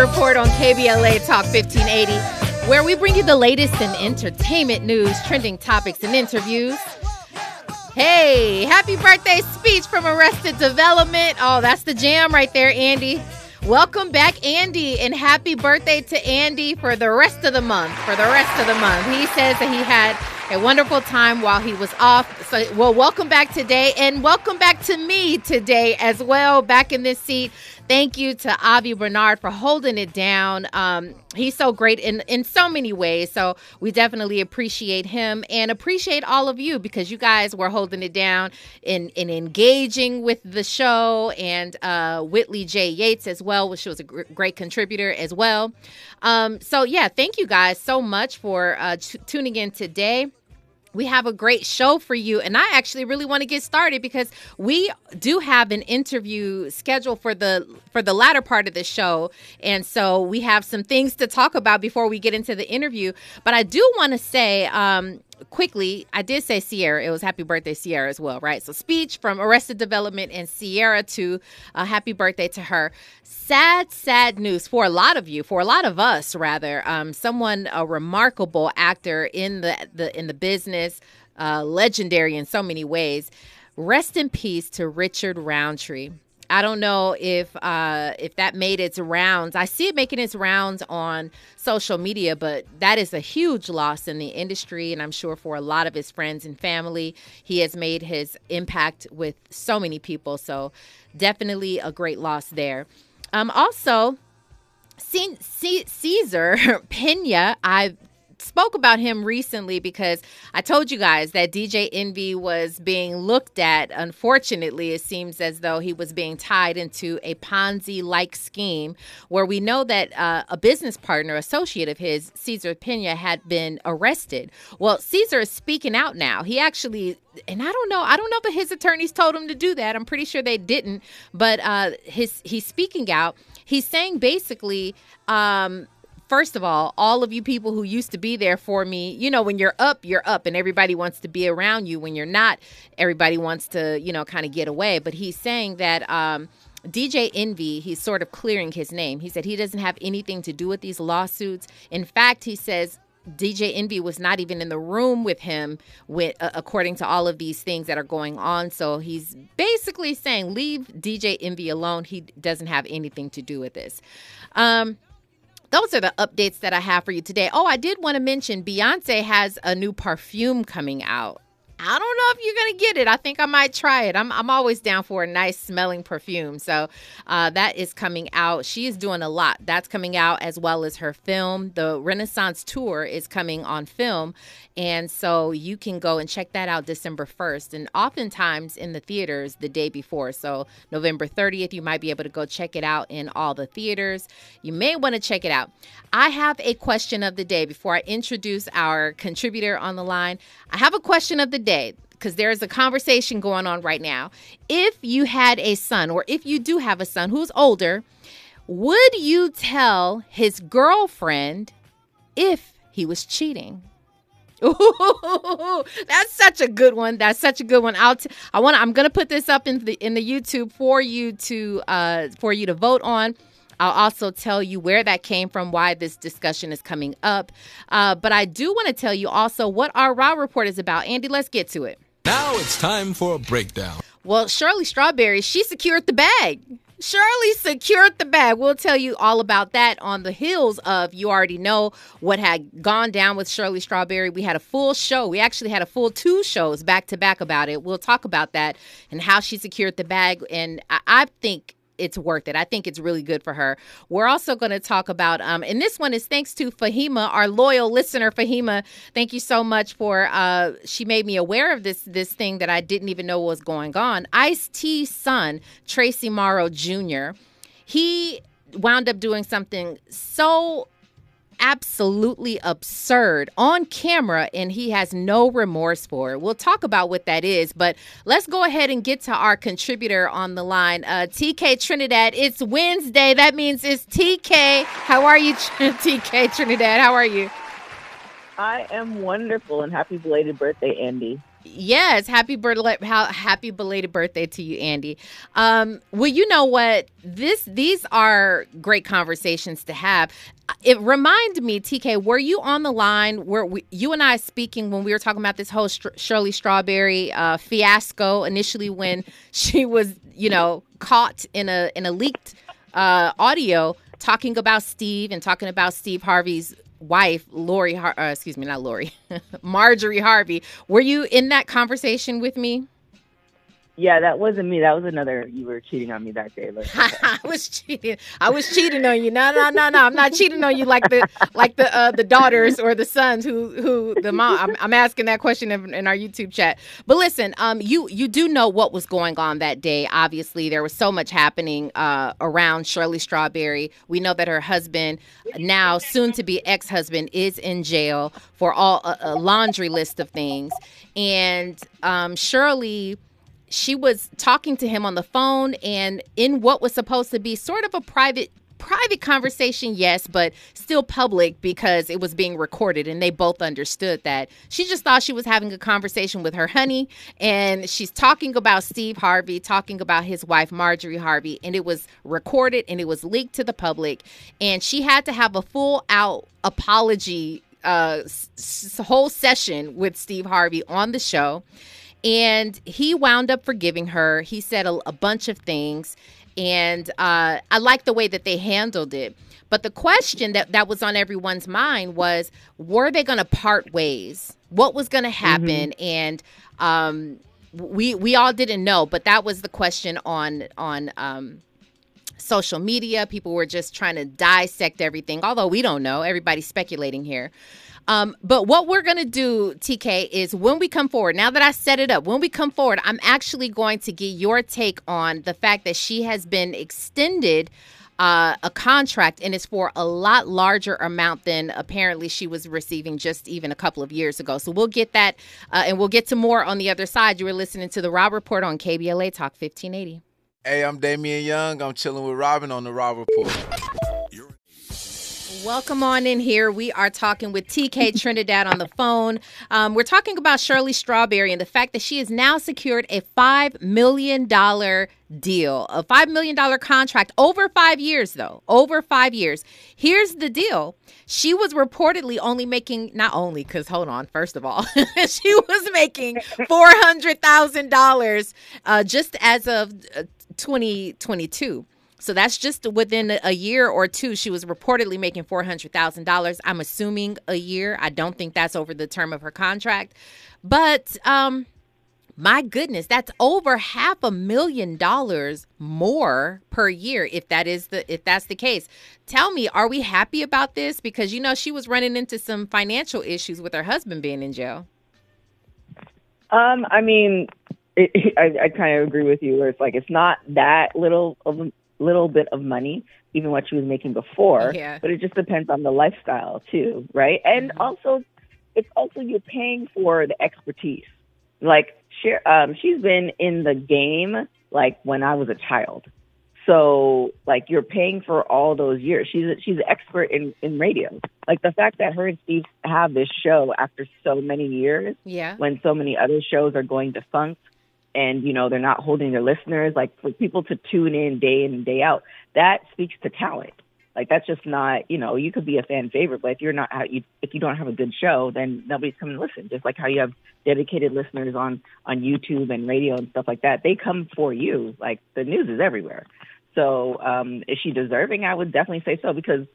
Report on KBLA Talk 1580, where we bring you the latest in entertainment news, trending topics, and interviews. Hey, happy birthday speech from Arrested Development. Oh, that's the jam right there, Andy. Welcome back, Andy, and happy birthday to Andy for the rest of the month. For the rest of the month. He says that he had a wonderful time while he was off. So, well, welcome back today, and welcome back to me today as well, back in this seat. Thank you to Avi Bernard for holding it down. Um, he's so great in, in so many ways. So we definitely appreciate him and appreciate all of you because you guys were holding it down in, in engaging with the show and uh, Whitley J. Yates as well, which was a gr- great contributor as well. Um, so, yeah, thank you guys so much for uh, t- tuning in today we have a great show for you. And i actually really want to get started because we do have an interview scheduled for the for the latter part of the show. And so we have some things to talk about before we get into the interview. But i do want to say um, quickly, I did say Sierra. It was happy birthday, Sierra as well, right? So, speech from Arrested Development and Sierra to uh, happy birthday to her. Sad, sad news for a lot of you, for a lot of us, rather. Um, someone, a remarkable actor in the, the in the business, uh, legendary in so many ways. Rest in peace to Richard Roundtree. I don't know if uh, if that made its rounds. I see it making its rounds on social media, but that is a huge loss in the industry, and I'm sure for a lot of his friends and family, he has made his impact with so many people. So definitely a great loss there. Um, also, C- C- Caesar Pina, I spoke about him recently because I told you guys that DJ Envy was being looked at. Unfortunately, it seems as though he was being tied into a Ponzi like scheme where we know that uh, a business partner, associate of his, Cesar Pina, had been arrested. Well, Caesar is speaking out now. He actually and I don't know, I don't know that his attorneys told him to do that. I'm pretty sure they didn't. But uh, his he's speaking out. He's saying basically um, first of all, all of you people who used to be there for me, you know, when you're up, you're up and everybody wants to be around you. When you're not, everybody wants to, you know, kind of get away. But he's saying that um, DJ Envy, he's sort of clearing his name. He said he doesn't have anything to do with these lawsuits. In fact, he says DJ Envy was not even in the room with him with uh, according to all of these things that are going on. So he's basically saying leave DJ Envy alone. He doesn't have anything to do with this. Um those are the updates that I have for you today. Oh, I did want to mention Beyonce has a new perfume coming out. I don't know if you're gonna get it. I think I might try it. I'm I'm always down for a nice smelling perfume. So uh, that is coming out. She is doing a lot. That's coming out as well as her film. The Renaissance tour is coming on film, and so you can go and check that out December 1st, and oftentimes in the theaters the day before. So November 30th, you might be able to go check it out in all the theaters. You may want to check it out. I have a question of the day before I introduce our contributor on the line. I have a question of the day day because there's a conversation going on right now. If you had a son, or if you do have a son who's older, would you tell his girlfriend if he was cheating? Ooh, that's such a good one. That's such a good one. I'll t- I want I'm going to put this up in the in the YouTube for you to uh for you to vote on. I'll also tell you where that came from, why this discussion is coming up. Uh, but I do want to tell you also what our Raw report is about. Andy, let's get to it. Now it's time for a breakdown. Well, Shirley Strawberry, she secured the bag. Shirley secured the bag. We'll tell you all about that on the heels of you already know what had gone down with Shirley Strawberry. We had a full show. We actually had a full two shows back to back about it. We'll talk about that and how she secured the bag. And I, I think it's worth it. I think it's really good for her. We're also going to talk about, um, and this one is thanks to Fahima, our loyal listener, Fahima. Thank you so much for. Uh, she made me aware of this this thing that I didn't even know was going on. Ice T son, Tracy Morrow Jr. He wound up doing something so absolutely absurd on camera and he has no remorse for it. We'll talk about what that is, but let's go ahead and get to our contributor on the line. Uh, TK Trinidad, it's Wednesday. That means it's TK. How are you, TK Trinidad? How are you? I am wonderful and happy belated birthday, Andy. Yes, happy! Happy belated birthday to you, Andy. Um, well, you know what? This these are great conversations to have. It reminded me, TK, were you on the line? Were we, you and I speaking when we were talking about this whole Shirley Strawberry uh, fiasco initially when she was, you know, caught in a in a leaked uh, audio talking about Steve and talking about Steve Harvey's wife, Lori, uh, excuse me, not Lori, Marjorie Harvey. Were you in that conversation with me? Yeah, that wasn't me. That was another. You were cheating on me that day. I was cheating. I was cheating on you. No, no, no, no. I'm not cheating on you like the like the uh, the daughters or the sons who who the mom. I'm, I'm asking that question in, in, our YouTube chat. But listen, um, you you do know what was going on that day. Obviously, there was so much happening uh, around Shirley Strawberry. We know that her husband, now soon to be ex husband, is in jail for all a, a laundry list of things, and um, Shirley she was talking to him on the phone and in what was supposed to be sort of a private private conversation yes but still public because it was being recorded and they both understood that. She just thought she was having a conversation with her honey and she's talking about steve harvey talking about his wife marjorie harvey and it was recorded and it was leaked to the public. And she had to have a full out apology uh s- whole session with steve harvey on the show and he wound up forgiving her. He said a, a bunch of things, and uh, I like the way that they handled it. But the question that, that was on everyone's mind was were they going to part ways? What was going to happen? Mm-hmm. And um, we we all didn't know, but that was the question on on um, social media. People were just trying to dissect everything, although we don't know. Everybody's speculating here. Um, but what we're going to do, TK, is when we come forward, now that I set it up, when we come forward, I'm actually going to get your take on the fact that she has been extended. Uh, a contract and it's for a lot larger amount than apparently she was receiving just even a couple of years ago. So we'll get that uh, and we'll get to more on the other side. You were listening to the Rob Report on KBLA Talk 1580. Hey, I'm Damian Young. I'm chilling with Robin on the Rob Report. Welcome on in here. We are talking with TK Trinidad on the phone. Um, we're talking about Shirley Strawberry and the fact that she has now secured a $5 million deal, a $5 million contract over five years, though, over five years. Here's the deal she was reportedly only making, not only, because hold on, first of all, she was making $400,000 uh, just as of uh, 2022. So that's just within a year or two. She was reportedly making $400,000. I'm assuming a year. I don't think that's over the term of her contract. But um, my goodness, that's over half a million dollars more per year if that is the if that's the case. Tell me, are we happy about this because you know she was running into some financial issues with her husband being in jail? Um, I mean, it, I, I kind of agree with you. Where it's like it's not that little of little bit of money, even what she was making before. Yeah. But it just depends on the lifestyle too, right? And mm-hmm. also, it's also you're paying for the expertise. Like, she, um, she's been in the game like when I was a child. So like you're paying for all those years. She's a, she's an expert in in radio. Like the fact that her and Steve have this show after so many years. Yeah. When so many other shows are going defunct and you know they're not holding their listeners like for people to tune in day in and day out that speaks to talent. Like that's just not you know you could be a fan favorite but if you're not you, if you don't have a good show then nobody's coming to listen. Just like how you have dedicated listeners on on youtube and radio and stuff like that they come for you. Like the news is everywhere. So um is she deserving? I would definitely say so because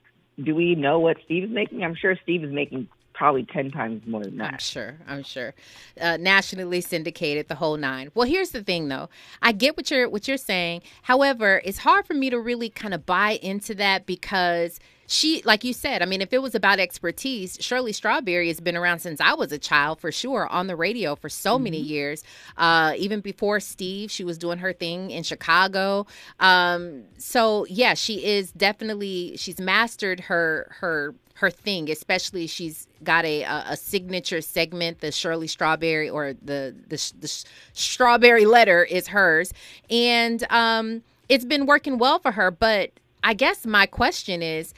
do we know what steve is making? I'm sure steve is making probably 10 times more than that. I'm sure. I'm sure. Uh, nationally syndicated, the whole nine. Well, here's the thing though. I get what you're what you're saying. However, it's hard for me to really kind of buy into that because she like you said i mean if it was about expertise shirley strawberry has been around since i was a child for sure on the radio for so mm-hmm. many years uh, even before steve she was doing her thing in chicago um, so yeah she is definitely she's mastered her her her thing especially she's got a, a, a signature segment the shirley strawberry or the the, the strawberry letter is hers and um, it's been working well for her but i guess my question is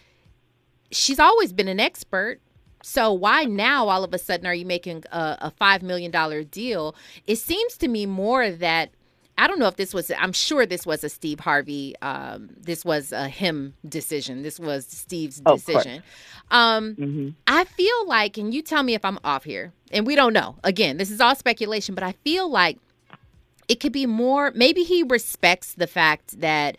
she's always been an expert. So why now all of a sudden are you making a, a five million dollar deal? It seems to me more that I don't know if this was. I'm sure this was a Steve Harvey. Um, this was a him decision. This was Steve's course. decision. Um, hmm I feel like, and you tell me if I'm off here, and we don't know. Again, this is all speculation, but I feel like it could be more. Maybe he respects the fact that,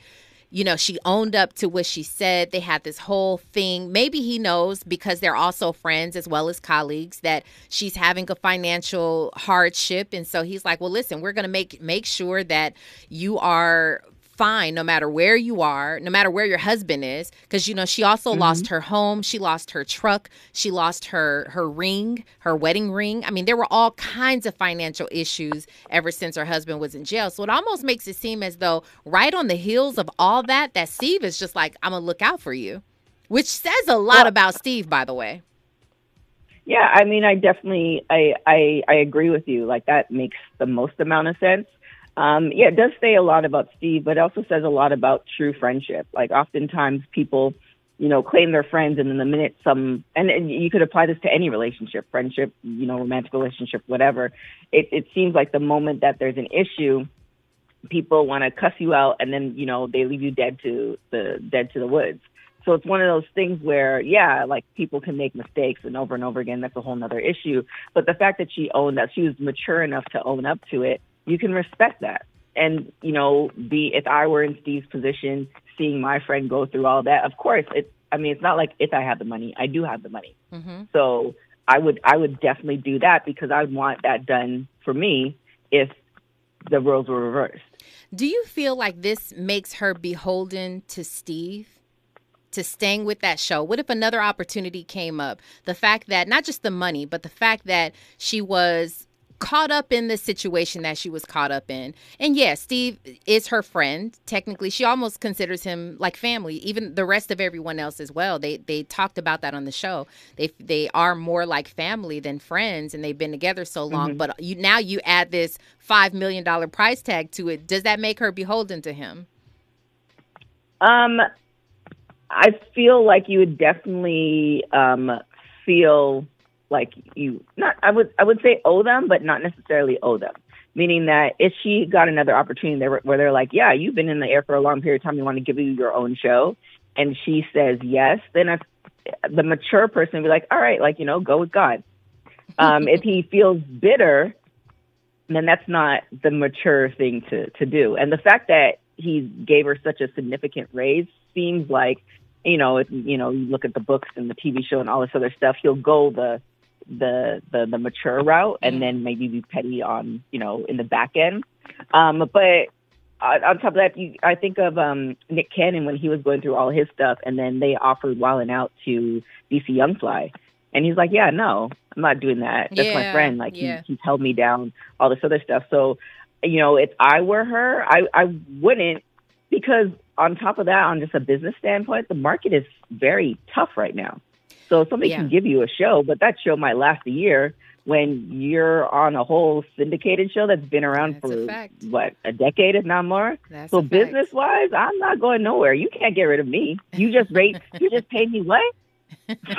you know, she owned up to what she said. They had this whole thing. Maybe he knows because they're also friends as well as colleagues that she's having a financial hardship, and so he's like, "Well, listen, we're going to make make sure that you are." Fine, no matter where you are, no matter where your husband is, because you know she also mm-hmm. lost her home, she lost her truck, she lost her her ring, her wedding ring. I mean, there were all kinds of financial issues ever since her husband was in jail. So it almost makes it seem as though right on the heels of all that, that Steve is just like, I'm gonna look out for you, which says a lot Well- about Steve, by the way. Yeah, I mean, I definitely, I, I, I agree with you. Like that makes the most amount of sense. Um, yeah, it does say a lot about Steve, but it also says a lot about true friendship. Like oftentimes people, you know, claim they're friends, and in the minute some, and, and you could apply this to any relationship, friendship, you know, romantic relationship, whatever. It, it seems like the moment that there's an issue, people want to cuss you out, and then you know they leave you dead to the dead to the woods. So it's one of those things where, yeah, like people can make mistakes and over and over again. That's a whole nother issue. But the fact that she owned that, she was mature enough to own up to it, you can respect that. And, you know, be, if I were in Steve's position, seeing my friend go through all that, of course, it's, I mean, it's not like if I have the money, I do have the money. hmm So I would, I would definitely do that because I would want that done for me if the roles were reversed. Do you feel like this makes her beholden to Steve? To staying with that show? What if another opportunity came up? The fact that not just the money, but the fact that she was caught up in the situation that she was caught up in. And yeah, Steve is her friend. Technically, she almost considers him like family, even the rest of everyone else as well. They they talked about that on the show. They they are more like family than friends and they've been together so long, but you now you add this 5 million dollar price tag to it. Does that make her beholden to him? Um, I feel like you would definitely um, feel like you not. I would I would say owe them, but not necessarily owe them. Meaning that if she got another opportunity there where they're like, yeah, you've been in the air for a long period of time, we want to give you your own show, and she says yes, then if the mature person would be like, all right, like you know, go with God. Um, if he feels bitter, then that's not the mature thing to to do. And the fact that he gave her such a significant raise seems like, you know, if you know, you look at the books and the TV show and all this other stuff, he'll go the the the, the mature route and then maybe be petty on, you know, in the back end. Um, but on top of that, you, I think of um, Nick Cannon when he was going through all his stuff, and then they offered Wildin' Out to DC Youngfly, and he's like, "Yeah, no, I'm not doing that. That's Yeah, my friend. Like yeah. he, he's held me down, all this other stuff." So, you know, if I were her, I I wouldn't because on top of that, on just a business standpoint, the market is very tough right now. So somebody Yeah. can give you a show, but that show might last a year when you're on a whole syndicated show that's been around That's a for fact. what a decade, if not more. That's so business wise, I'm not going nowhere. You can't get rid of me. You just rate. you just paid me what?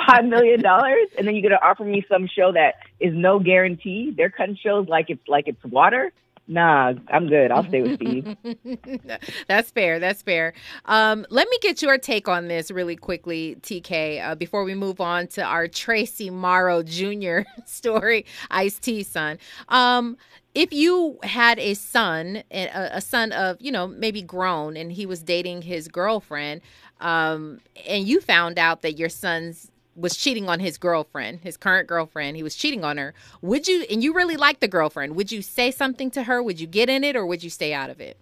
Five million dollars, and then you're gonna offer me some show that is no guarantee. They're cutting shows like it's like it's water. Nah, I'm good. I'll stay with Steve. That's fair. That's fair. Um, let me get your take on this really quickly, TK, uh, before we move on to our Tracy Morrow Jr. story, Ice T son. Um, if you had a son, a, a son of, you know, maybe grown, and he was dating his girlfriend, um, and you found out that your son's was cheating on his girlfriend, his current girlfriend. He was cheating on her. Would you, and you really like the girlfriend, would you say something to her? Would you get in it or would you stay out of it?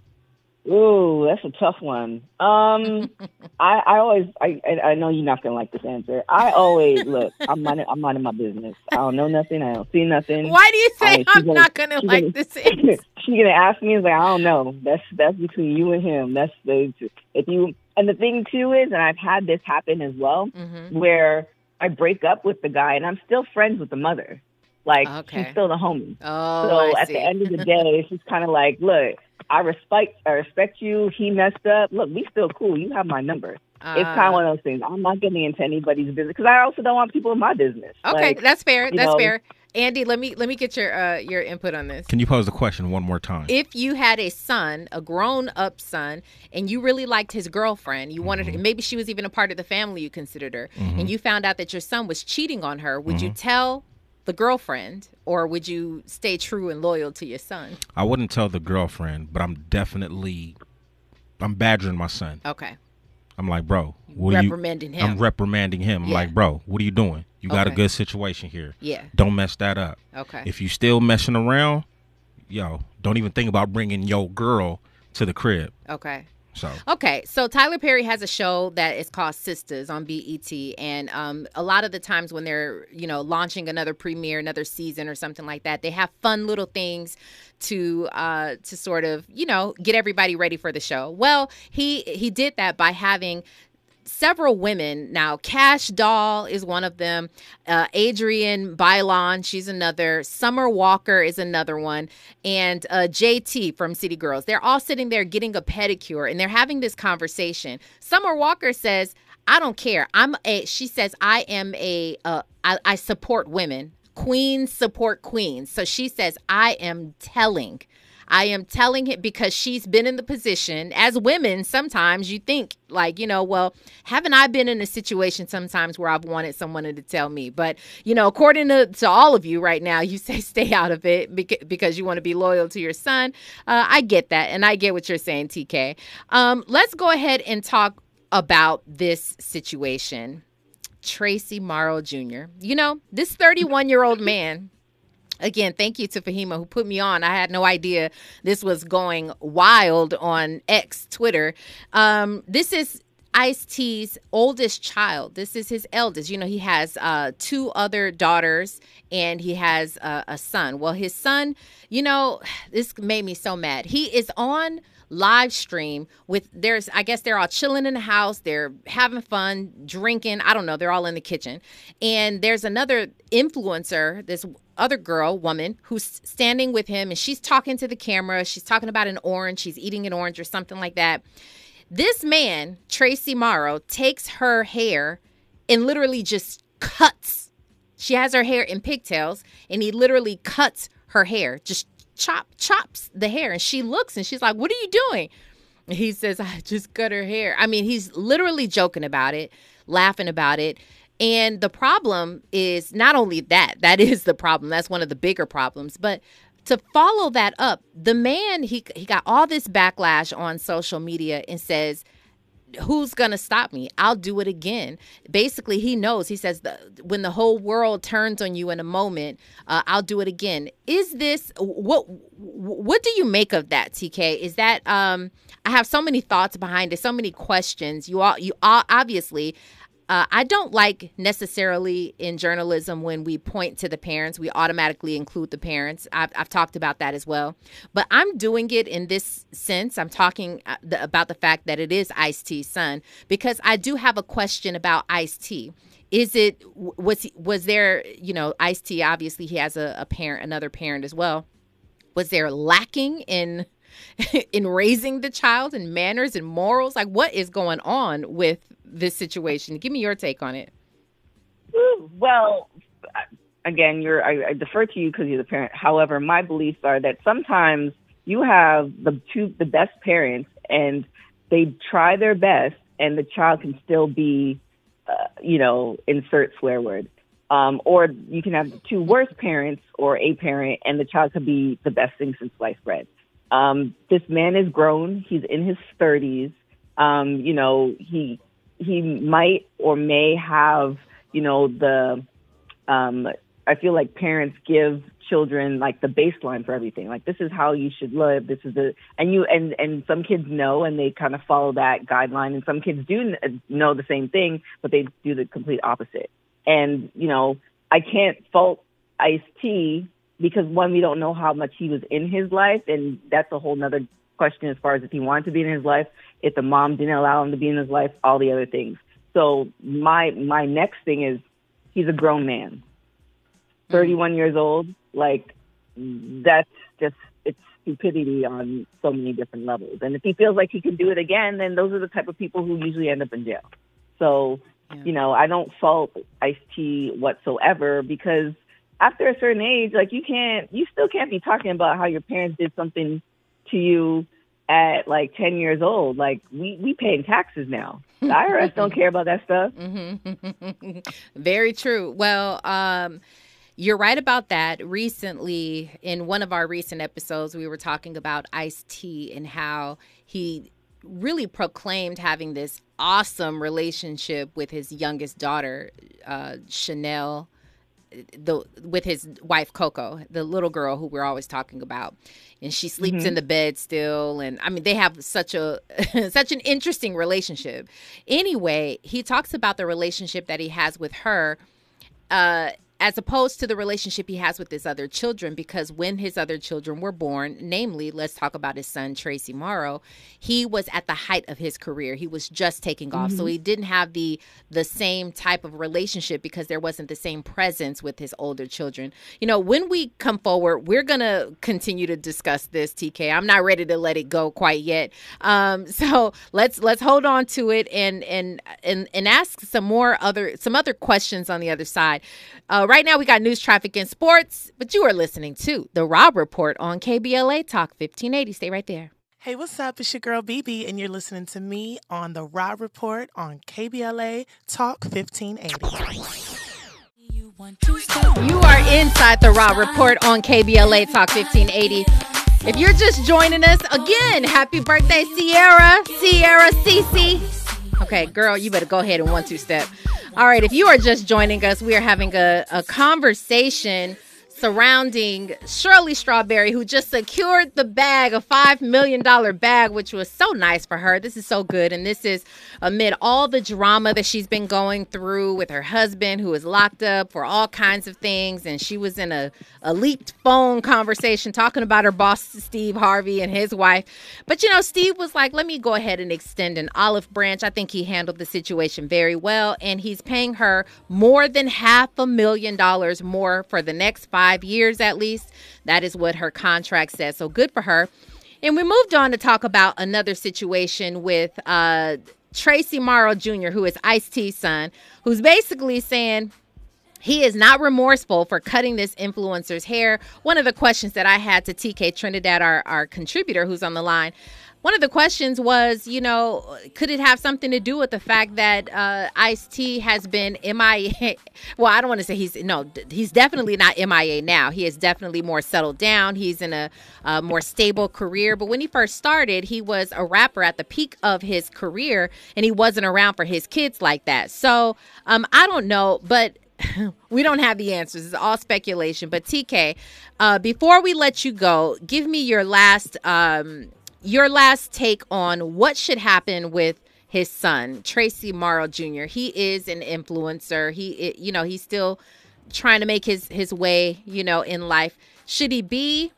Ooh, that's a tough one. Um, I, I always, I, I know you're not gonna like this answer. I always look. I'm minding, I'm minding my business. I don't know nothing. I don't see nothing. Why do you say I mean, she's I'm gonna- not gonna like gonna- this? answer? She's gonna ask me. Is like, I don't know. That's that's between you and him. That's the if you. And the thing too is, and I've had this happen as well, Mhm. where I break up with the guy and I'm still friends with the mother. Like Okay. she's still the homie. Oh, so I at see. the end of the day, it's just kind of like, look, I respect, I respect you. He messed up. Look, we still cool. You have my number. it's kind of ah. one of those things. I'm not getting into anybody's business because I also don't want people in my business. Okay, Like, that's fair. That's know- fair. Andy, let me let me get your uh, your input on this. Can you pose the question one more time? If you had a son, a grown up son, and you really liked his girlfriend, you wanted Mm-hmm. maybe she was even a part of the family you considered her, and you found out that your son was cheating on her, would Mm-hmm. you tell the girlfriend or would you stay true and loyal to your son? I wouldn't tell the girlfriend, but I'm definitely I'm badgering my son. Okay. I'm like, bro, what are you? Him. I'm reprimanding him. I'm Yeah. like, bro, what are you doing? You got a good situation here. Yeah. Don't mess that up. Okay. If you still messing around, yo, don't even think about bringing your girl to the crib. okay. So Okay, so Tyler Perry has a show that is called Sistas on BET, and um, a lot of the times when they're you know launching another premiere, another season, or something like that, they have fun little things to uh, to sort of you know get everybody ready for the show. Well, he he did that by having several women now. Cash Doll is one of them. Uh, Adrienne Bailon, she's another. Summer Walker is another one, and uh, JT from City Girls. They're all sitting there getting a pedicure, and they're having this conversation. Summer Walker says, "I don't care. I'm a." She says, "I am a. Uh, I, I support women. Queens support queens." So she says, "I am telling." I am telling it because she's been in the position as women. Sometimes you think, like, you know, well, haven't I been in a situation sometimes where I've wanted someone to tell me? But, you know, according to, to all of you right now, you say stay out of it beca- because you want to be loyal to your son. Uh, I get that. And I get what you're saying, TK. Um, let's go ahead and talk about this situation. Tracy Morrow Jr. You know, this 31 year old man Again, thank you to Fahima who put me on. I had no idea this was going wild on X Twitter. Um, this is Ice T's oldest child. This is his eldest. You know, he has uh, two other daughters and he has uh, a son. Well, his son, you know, this made me so mad. He is on live stream with there's I guess they're all chilling in the house, they're having fun, drinking, I don't know, they're all in the kitchen. And there's another influencer, this other girl, woman, who's standing with him and she's talking to the camera. She's talking about an orange, she's eating an orange or something like that. This man, Tracy Morrow, takes her hair and literally just cuts. She has her hair in pigtails and he literally cuts her hair, just chop chops the hair and she looks and she's like, "What are you doing?" And he says, "I just cut her hair." I mean, he's literally joking about it, laughing about it. And the problem is not only that, that is the problem. That's one of the bigger problems, but to follow that up, the man he he got all this backlash on social media and says who's going to stop me? I'll do it again. Basically, he knows. He says, the, when the whole world turns on you in a moment, uh, I'll do it again. Is this what? What do you make of that, TK? Is that um? I have so many thoughts behind it, so many questions. You all, you all, obviously. Uh, I don't like necessarily in journalism when we point to the parents, we automatically include the parents. I've, I've talked about that as well. But I'm doing it in this sense. I'm talking uh, the, about the fact that it is Ice T's son because I do have a question about Ice T. Is it was was there you know Ice T? Obviously, he has a, a parent, another parent as well. Was there lacking in in raising the child and manners and morals? Like, what is going on with this situation? Give me your take on it. Well, again, you're I, I defer to you because you're the parent. However, my beliefs are that sometimes you have the two the best parents, and they try their best, and the child can still be, uh, you know, insert swear word. Um, or you can have the two worst parents or a parent, and the child could be the best thing since sliced bread. Um, this man is grown. He's in his 30s. Um, you know, he he might or may have, you know, the. Um, I feel like parents give children like the baseline for everything. Like this is how you should live. This is the and you and and some kids know and they kind of follow that guideline, and some kids do know the same thing, but they do the complete opposite. And you know, I can't fault Ice T because one, we don't know how much he was in his life, and that's a whole nother question as far as if he wanted to be in his life, if the mom didn't allow him to be in his life, all the other things. So my my next thing is he's a grown man, mm-hmm. 31 years old. Like that's just it's stupidity on so many different levels. And if he feels like he can do it again, then those are the type of people who usually end up in jail. So, Yeah. you know, I don't fault Ice T whatsoever because after a certain age, like you can't, you still can't be talking about how your parents did something to you at like 10 years old. Like we, we paying taxes now. The IRS don't care about that stuff. Mm-hmm. Very true. Well, um, you're right about that. Recently, in one of our recent episodes, we were talking about Ice T and how he really proclaimed having this awesome relationship with his youngest daughter, uh, Chanel. The with his wife Coco, the little girl who we're always talking about, and she sleeps in the bed still, and I mean they have such a such an interesting relationship. Anyway, he talks about the relationship that he has with her, uh, as opposed to the relationship he has with his other children, because when his other children were born, namely, let's talk about his son, Tracy Morrow, he was at the height of his career. He was just taking off. So he didn't have the the same type of relationship because there wasn't the same presence with his older children. You know, when we come forward, we're gonna continue to discuss this, TK. I'm not ready to let it go quite yet. Um, so let's let's hold on to it and and and and ask some more other some other questions on the other side. Uh, right now, we got news, traffic, and sports, but you are listening to the Rob Report on KBLA Talk 1580. Stay right there. Hey, what's up? It's your girl BB, and you're listening to me on the Rob Report on KBLA Talk 1580. You are inside the Raw Report on KBLA Talk 1580. If you're just joining us, again, happy birthday, Sierra, Sierra Cece. Okay, girl, you better go ahead and one two step. All right, if you are just joining us, we are having a, a conversation surrounding Shirley Strawberry, who just secured the bag, a $5 million bag, which was so nice for her. This is so good. And this is amid all the drama that she's been going through with her husband, who is locked up for all kinds of things. And she was in a, a leaked phone conversation talking about her boss, Steve Harvey, and his wife. But, you know, Steve was like, let me go ahead and extend an olive branch. I think he handled the situation very well. And he's paying her more than half a million dollars more for the next five years at least. That is what her contract says. So good for her. And we moved on to talk about another situation with uh, Tracy Morrow Jr., who is Ice T's son, who's basically saying, he is not remorseful for cutting this influencer's hair. One of the questions that I had to TK Trinidad, our, our contributor who's on the line, one of the questions was, you know, could it have something to do with the fact that uh, Ice T has been MIA? Well, I don't want to say he's no, he's definitely not MIA now. He is definitely more settled down. He's in a, a more stable career. But when he first started, he was a rapper at the peak of his career, and he wasn't around for his kids like that. So um, I don't know, but we don't have the answers. It's all speculation. But TK, uh, before we let you go, give me your last um, your last take on what should happen with his son, Tracy Morrow Jr. He is an influencer. He, you know, he's still trying to make his his way, you know, in life. Should he be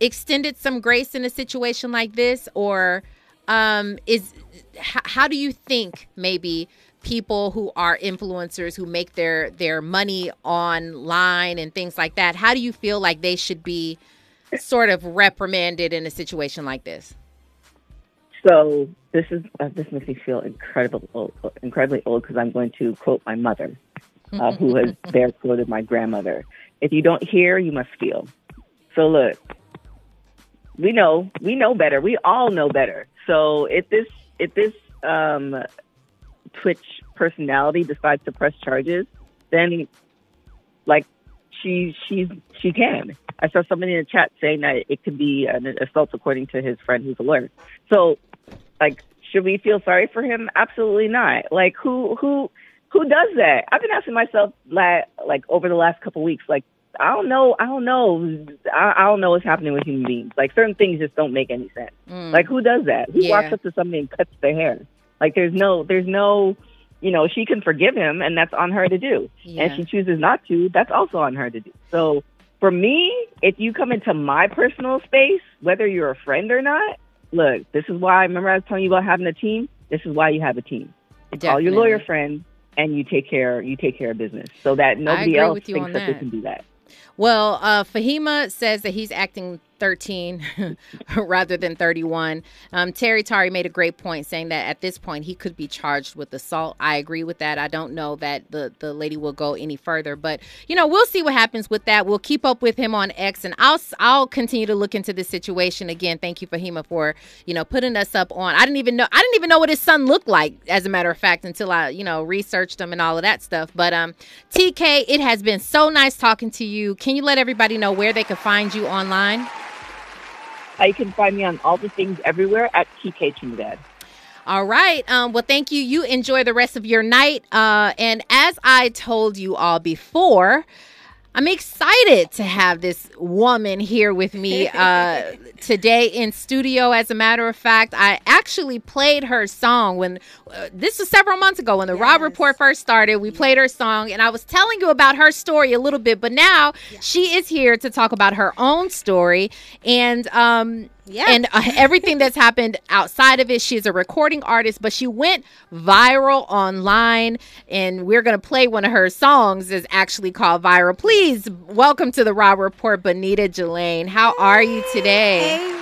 extended some grace in a situation like this, or um, is how do you think maybe people who are influencers who make their their money online and things like that? How do you feel like they should be sort of reprimanded in a situation like this? So this is uh, this makes me feel incredible, old, incredibly old because I'm going to quote my mother, uh, who has bear quoted my grandmother. If you don't hear, you must feel. So look, we know we know better. We all know better. So if this if this um, Twitch personality decides to press charges, then like she she's she can. I saw somebody in the chat saying that it could be an assault according to his friend who's a lawyer. So like should we feel sorry for him? Absolutely not. Like who who who does that? I've been asking myself la- like over the last couple weeks like I don't know. I don't know. I, I don't know what's happening with human beings. Like certain things just don't make any sense. Like who does that? Who Mm. Yeah. walks up to somebody and cuts their hair? Like there's no, there's no, you know, she can forgive him, and that's on her to do. Yeah. And she chooses not to, that's also on her to do. So for me, if you come into my personal space, whether you're a friend or not, look, this is why. Remember, I was telling you about having a team. This is why you have a team. You call your lawyer friend, and you take care. You take care of business, so that nobody else thinks on that they can do that. Well, uh, Fahima says that he's acting 13 rather than 31. Um, Terry Tari made a great point saying that at this point he could be charged with assault. I agree with that. I don't know that the, the lady will go any further, but you know, we'll see what happens with that. We'll keep up with him on X and I'll, I'll continue to look into this situation again. Thank you, Fahima, for, you know, putting us up on, I didn't even know, I didn't even know what his son looked like as a matter of fact, until I, you know, researched him and all of that stuff. But, um, TK, it has been so nice talking to you. Can you let everybody know where they can find you online? Uh, you can find me on all the things everywhere at TK Trinidad. All right. Um, well, thank you. You enjoy the rest of your night. Uh, and as I told you all before, I'm excited to have this woman here with me uh, today in studio. As a matter of fact, I actually played her song when uh, this was several months ago when the yes. Rob Report first started. We played her song, and I was telling you about her story a little bit, but now yeah. she is here to talk about her own story. And um, yeah. And uh, everything that's happened outside of it. She's a recording artist, but she went viral online. And we're going to play one of her songs is actually called Viral. Please welcome to the Raw Report, Benita Jelaine. How are you today? Hey,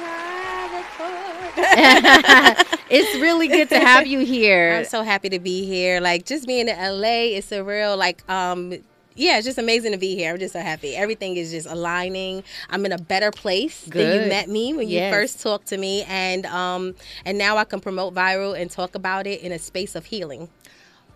it's really good to have you here. I'm so happy to be here. Like just being in LA, it's a real like um yeah, it's just amazing to be here. I'm just so happy. Everything is just aligning. I'm in a better place Good. than you met me when yes. you first talked to me, and um, and now I can promote viral and talk about it in a space of healing.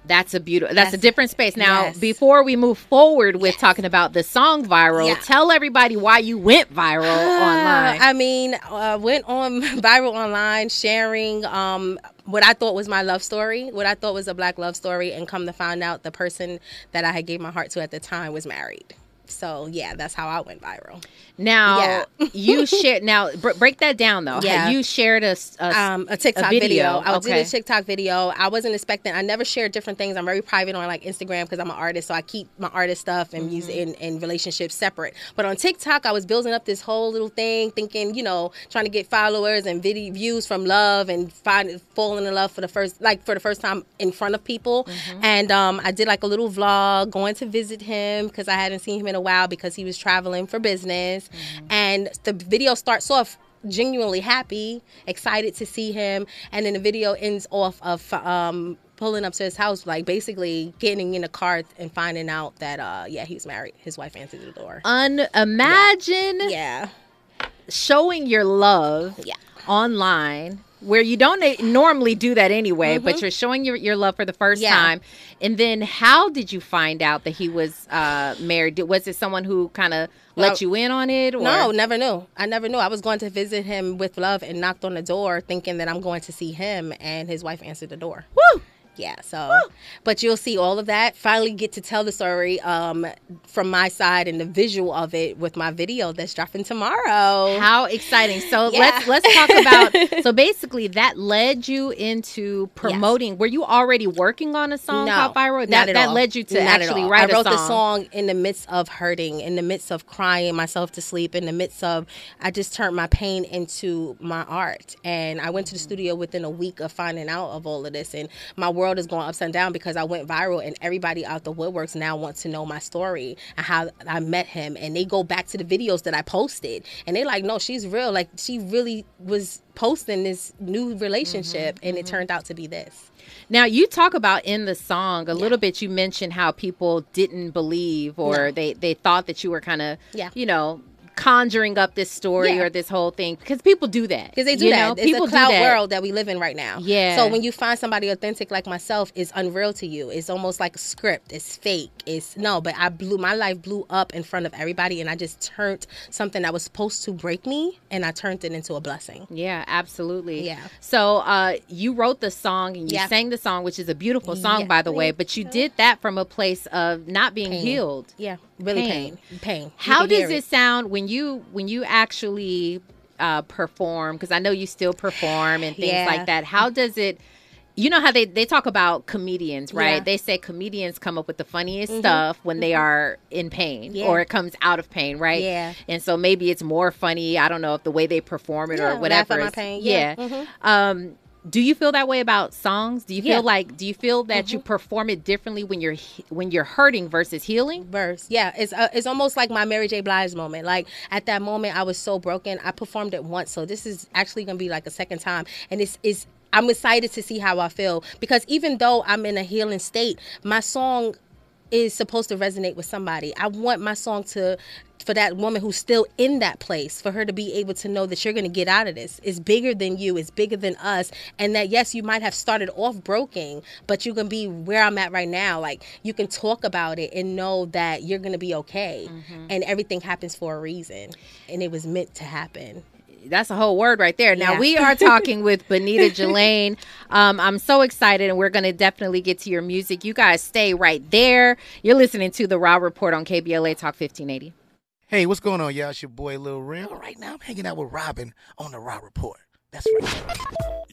That's a beautiful. That's yes. a different space. Now, yes. before we move forward with yes. talking about the song viral, yeah. tell everybody why you went viral online. I mean, uh, went on viral online, sharing um, what I thought was my love story, what I thought was a black love story, and come to find out the person that I had gave my heart to at the time was married. So yeah, that's how I went viral. Now yeah. you shared. Now br- break that down though. Yeah, you shared a a, um, a TikTok a video. video. I okay. did a TikTok video. I wasn't expecting. I never share different things. I'm very private on like Instagram because I'm an artist, so I keep my artist stuff and mm-hmm. music and, and relationships separate. But on TikTok, I was building up this whole little thing, thinking you know, trying to get followers and video views from love and find falling in love for the first like for the first time in front of people. Mm-hmm. And um, I did like a little vlog going to visit him because I hadn't seen him in a while because he was traveling for business. Mm-hmm. And the video starts off genuinely happy, excited to see him, and then the video ends off of um, pulling up to his house, like basically getting in a car and finding out that uh, yeah, he's married. His wife answered the door. Unimagine. Yeah. yeah. Showing your love. Yeah. Online where you don't normally do that anyway, mm-hmm. but you're showing your, your love for the first yeah. time. And then how did you find out that he was uh, married? Was it someone who kind of let you in on it? Or? No, never knew. I never knew. I was going to visit him with love and knocked on the door thinking that I'm going to see him, and his wife answered the door. Woo! Yeah so Woo! but you'll see all of that. Finally get to tell the story um, from my side and the visual of it with my video that's dropping tomorrow. How exciting. So yeah. let's let's talk about so basically that led you into promoting. Yes. were you already working on a song no, called viral? that, that led you to not actually write i wrote song. the song. in the midst of hurting in the midst of crying myself to sleep in the midst of i just turned my pain into my art. And i went to the studio within a week of finding out of all of this. And my world world is going upside down because I went viral and everybody out the woodworks now wants to know my story and how I met him. And they go back to the videos that I posted and they're like, no, she's real. Like she really was posting this new relationship mm-hmm, and mm-hmm. it turned out to be this. Now you talk about in the song a yeah. little bit. You mentioned how people didn't believe, or no. they they thought that you were kind of, yeah. you know, conjuring up this story yeah. or this whole thing because people do that because they do that. Know? It's people a cloud world that we live in right now. Yeah. So when you find somebody authentic like myself, it's unreal to you. It's almost like a script. It's fake. It's no, but I blew my life blew up in front of everybody, and I just turned something that was supposed to break me, and I turned it into a blessing. Yeah, absolutely. Yeah. So uh, you wrote the song and you yeah. sang the song, which is a beautiful song, yeah. by the way. But you did that from a place of not being pain. healed. Yeah, really pain. Pain. pain. How does it, it sound when you when you actually uh, perform? Because I know you still perform and things yeah. like that. How does it? You know how they, they talk about comedians, right? Yeah. They say comedians come up with the funniest mm-hmm. stuff when mm-hmm. they are in pain yeah. or it comes out of pain, right? Yeah. And so maybe it's more funny. I don't know if the way they perform it or whatever. Laugh at my pain. Yeah. Mm-hmm. Um, do you feel that way about songs? Do you feel yeah. like do you feel that mm-hmm. you perform it differently when you're when you're hurting versus healing? Verse, yeah, it's uh, it's almost like my Mary J. Blige moment. Like at that moment, I was so broken. I performed it once, so this is actually gonna be like a second time, and it's is I'm excited to see how I feel because even though I'm in a healing state, my song is supposed to resonate with somebody. I want my song to for that woman who's still in that place for her to be able to know that you're going to get out of this it's bigger than you it's bigger than us and that yes you might have started off broken but you can be where i'm at right now like you can talk about it and know that you're going to be okay mm-hmm. and everything happens for a reason and it was meant to happen that's a whole word right there. Now yeah. we are talking with Benita Jelaine. Um, I'm so excited, and we're going to definitely get to your music. You guys stay right there. You're listening to the Raw Report on KBLA Talk 1580. Hey, what's going on, y'all? It's your boy Lil Real. Right now, I'm hanging out with Robin on the Raw Report. That's right.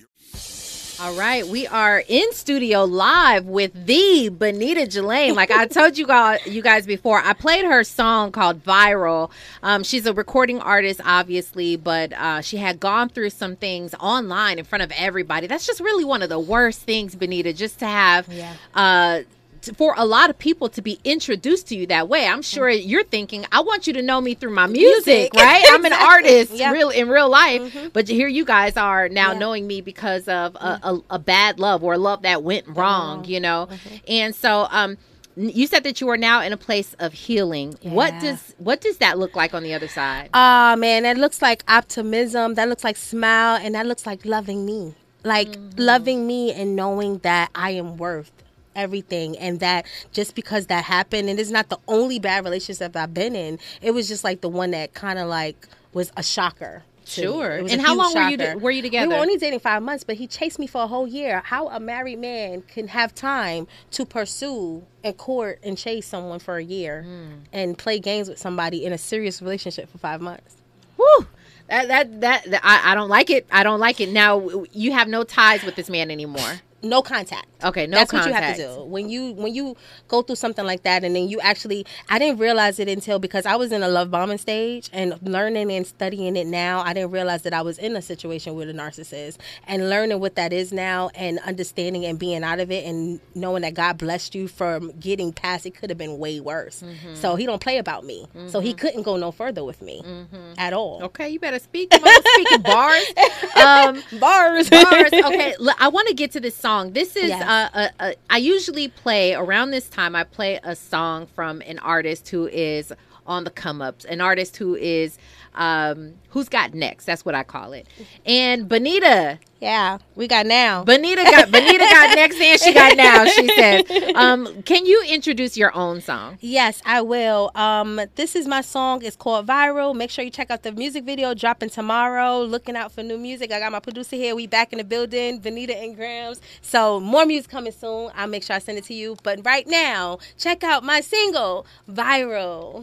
All right, we are in studio live with the Benita Jelaine. Like I told you guys, you guys before, I played her song called "Viral." Um, she's a recording artist, obviously, but uh, she had gone through some things online in front of everybody. That's just really one of the worst things, Benita, just to have. Yeah. Uh, for a lot of people to be introduced to you that way. I'm sure mm-hmm. you're thinking, I want you to know me through my music, music. right? I'm an artist yeah. real in real life, mm-hmm. but here you guys are now yeah. knowing me because of a, a, a, bad love or a love that went wrong, you know. Mm-hmm. And so, um, you said that you are now in a place of healing. Yeah. What does what does that look like on the other side? Uh, man, that looks like optimism. That looks like smile, and that looks like loving me, like mm-hmm. loving me and knowing that I am worth everything and that just because that happened and it's not the only bad relationship I've been in it was just like the one that kind of like was a shocker Sure. And how long were you were you together? We were only dating five months, but he chased me for a whole year. How a married man can have time to pursue and court and chase someone for a year mm. and play games with somebody in a serious relationship for five months? Woo! That, that that that, I, I don't like it. I don't like it. Now you have no ties with this man anymore no contact. Okay, no That's contact. what you have to do. When you when you go through something like that and then you actually I didn't realize it until because I was in a love bombing stage and learning and studying it now, I didn't realize that I was in a situation with a narcissist and learning what that is now and understanding and being out of it and knowing that God blessed you from getting past it could have been way worse. Mm-hmm. So he don't play about me. Mm-hmm. So he mm-hmm. couldn't go no further with me mm-hmm. at all. Okay, you better speak. speaking bars. Um, bars. Bars. Okay, I want to get to this song song. This is yes. a, a, a, I usually play around this time. I play a song from an artist who is on the come ups, an artist who is um, who's got next. That's what I call it. And Benita. Yeah, we got now. Benita got Benita got next and she got now, she said. Um, can you introduce your own song? Yes, I will. Um, this is my song. It's called Viral. Make sure you check out the music video dropping tomorrow. Looking out for new music. I got my producer here. We back in the building, Benita and Grams. So more music coming soon. I'll make sure I send it to you. But right now, check out my single, Viral.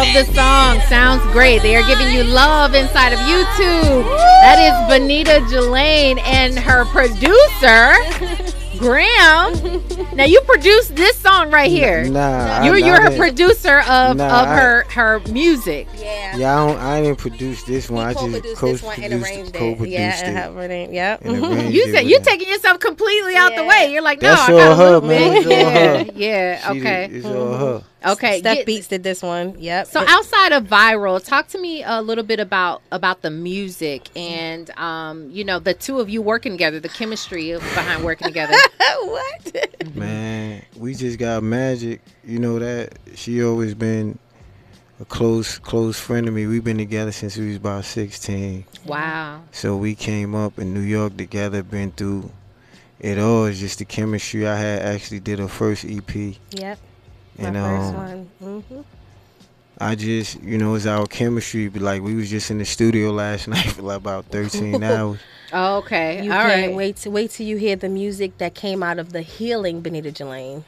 Love the song. Sounds great. They are giving you love inside of YouTube. That is Benita Jelaine and her producer. Graham. Now you produced this song right here. Nah, you're you're a producer of, nah, of her I, her music. Yeah. Yeah, I, don't, I didn't produce this one. He I just co-produced, co-produced yeah, it. Yeah, yep. You said you're taking yourself completely out yeah. the way. You're like, no, That's I got a her, man. yeah, yeah. Okay. It's all her. Mm-hmm. Okay, Steph get, Beats did this one. Yep. So outside of viral, talk to me a little bit about about the music and um, you know, the two of you working together, the chemistry behind working together. what? Man, we just got magic. You know that she always been a close close friend of me. We've been together since we was about sixteen. Wow. So we came up in New York together, been through it all. It's just the chemistry. I had actually did a first EP. Yep and um, mm-hmm. I just, you know, it's our chemistry. But like we was just in the studio last night for like about thirteen hours. Oh, okay, you all can't right. Wait to wait till you hear the music that came out of the healing Benita Jelaine.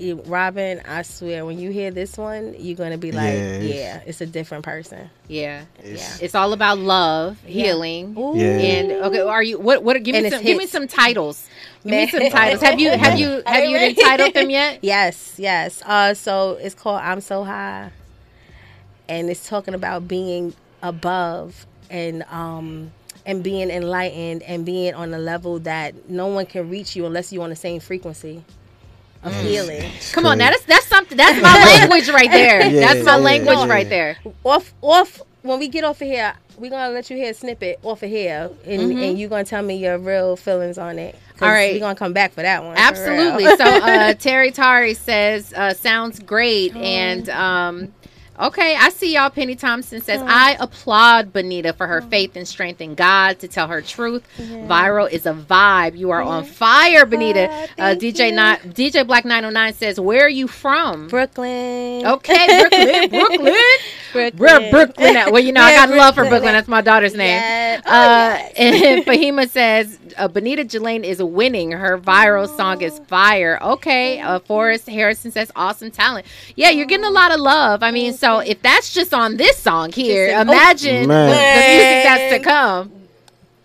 Robin, I swear, when you hear this one, you're gonna be like, yeah, it's, yeah, it's a different person. Yeah, it's, yeah. It's all about love, yeah. healing, yeah. and okay. Are you what? What? Give me some. Give me some titles. Give me some titles. Have you have you have you entitled them yet? Yes, yes. Uh, so it's called "I'm So High," and it's talking about being above and um and being enlightened and being on a level that no one can reach you unless you're on the same frequency of mm. healing. Come on, that's that's something. That's my language right there. Yeah, that's my yeah, language yeah. right there. Off, off. When we get off of here, we're gonna let you hear a snippet off of here, and, mm-hmm. and you're gonna tell me your real feelings on it. All right, we're gonna come back for that one. Absolutely. so uh, Terry Tari says, uh, "Sounds great," and um, Okay, I see y'all. Penny Thompson says. I applaud Benita for her mm. faith and strength in God to tell her truth. Yeah. Viral is a vibe. You are yeah. on fire, Benita. Uh, DJ not DJ Black 909 says, Where are you from? Brooklyn. Okay, Brooklyn. Brooklyn. Where Brooklyn. Brooklyn. Well, you know, I got love for Brooklyn. That's my daughter's name. Yes. Oh, uh, yes. and Fahima says, uh, Benita Jelaine is winning. Her viral oh. song is fire. Okay. Uh, Forrest Harrison says, Awesome talent. Yeah, you're getting a lot of love. I mean, so if that's just on this song here, said, oh, imagine oh, the music that's to come.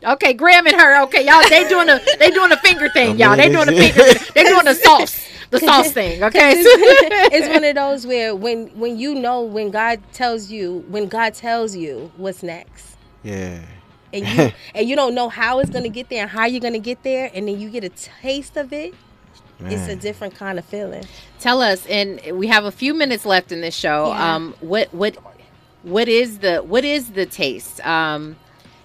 Okay, Graham and her. Okay, y'all. They doing a they doing a finger thing, y'all. They doing a finger. They doing the sauce, the sauce thing. Okay, it's, it's one of those where when when you know when God tells you when God tells you what's next. Yeah. And you and you don't know how it's gonna get there and how you're gonna get there, and then you get a taste of it. Man. It's a different kind of feeling. Tell us, and we have a few minutes left in this show. Yeah. Um, what what what is the what is the taste? Um,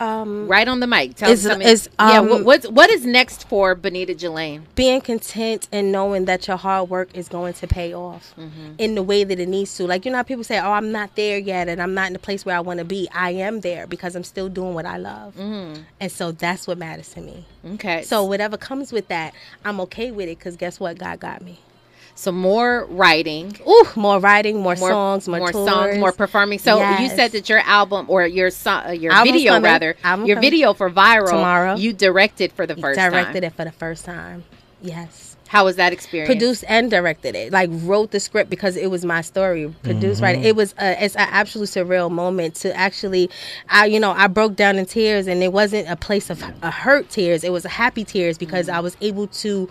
um, right on the mic. Tell is, us Is, um, yeah, what, what's what is next for Benita Jelaine? Being content and knowing that your hard work is going to pay off mm-hmm. in the way that it needs to. Like you know, people say, "Oh, I'm not there yet, and I'm not in the place where I want to be." I am there because I'm still doing what I love, mm-hmm. and so that's what matters to me. Okay. So whatever comes with that, I'm okay with it because guess what? God got me. So more writing. Ooh, more writing, more, more songs, more, more songs, more performing. So yes. you said that your album or your so, uh, your Album's video coming. rather, Album your coming. video for viral tomorrow. You directed for the first directed time. it for the first time. Yes. How was that experience? Produced and directed it. Like wrote the script because it was my story. Produced, mm-hmm. right? It was a, it's an absolute surreal moment to actually, I you know I broke down in tears and it wasn't a place of a hurt tears. It was a happy tears because mm-hmm. I was able to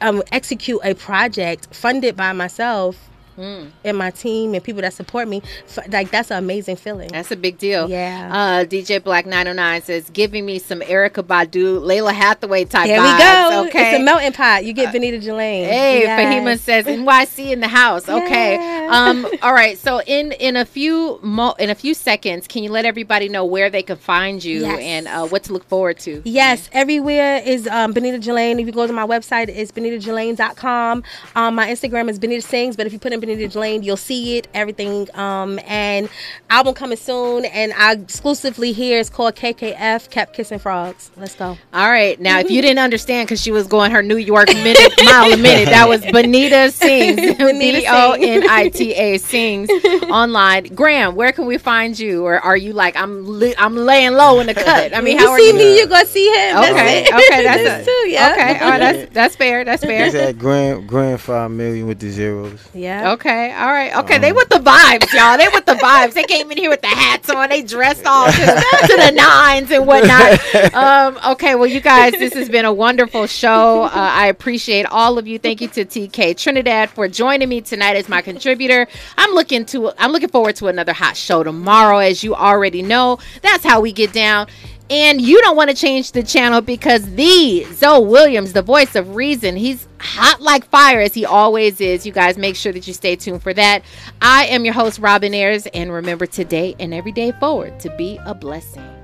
um, execute a project funded by myself mm. and my team and people that support me. Like that's an amazing feeling. That's a big deal. Yeah. Uh, DJ Black 909 says, giving me some Erykah Badu, Lalah Hathaway type There we go. Okay. It's a melting pot. You get Benita Jelaine. Hey, yes. Fahima says NYC in the house. Okay. Um, all right. So in in a few mo- in a few seconds, can you let everybody know where they can find you yes. and uh, what to look forward to? Yes, everywhere is um, Benita Jelaine. If you go to my website, it's benitajelaine.com. Um, my Instagram is Benita Sings, but if you put in Benita Jelaine. You'll see it, everything. Um, and album coming soon, and I exclusively here is called KKF, Kept Kissing Frogs. Let's go. All right. Now, if you didn't understand because she was going her New York minute, mile a minute, that was Bonita Sings, B O N I T A Sings online. Graham, where can we find you? Or are you like, I'm li- I'm laying low in the cut? I mean, you how see you? me, you're going to see him. Okay. okay. That's a, too, yeah. Okay. All right. That's, that's fair. That's fair. He's at Grand, Grand 5 million with the zeros. Yeah. Okay. All right. Okay. Um, they with the vibes, y'all. They with the vibes. They came in here with the hats on. They dressed all to, to the nines and whatnot. Um, okay. Well, you guys, this has been a wonderful show. Uh, I appreciate all of you. Thank you to TK Trinidad for joining me tonight as my contributor. I'm looking to. I'm looking forward to another hot show tomorrow. As you already know, that's how we get down and you don't want to change the channel because the Zoe Williams, the voice of reason, he's hot like fire as he always is. You guys make sure that you stay tuned for that. I am your host, Robin Ayers, and remember today and every day forward to be a blessing.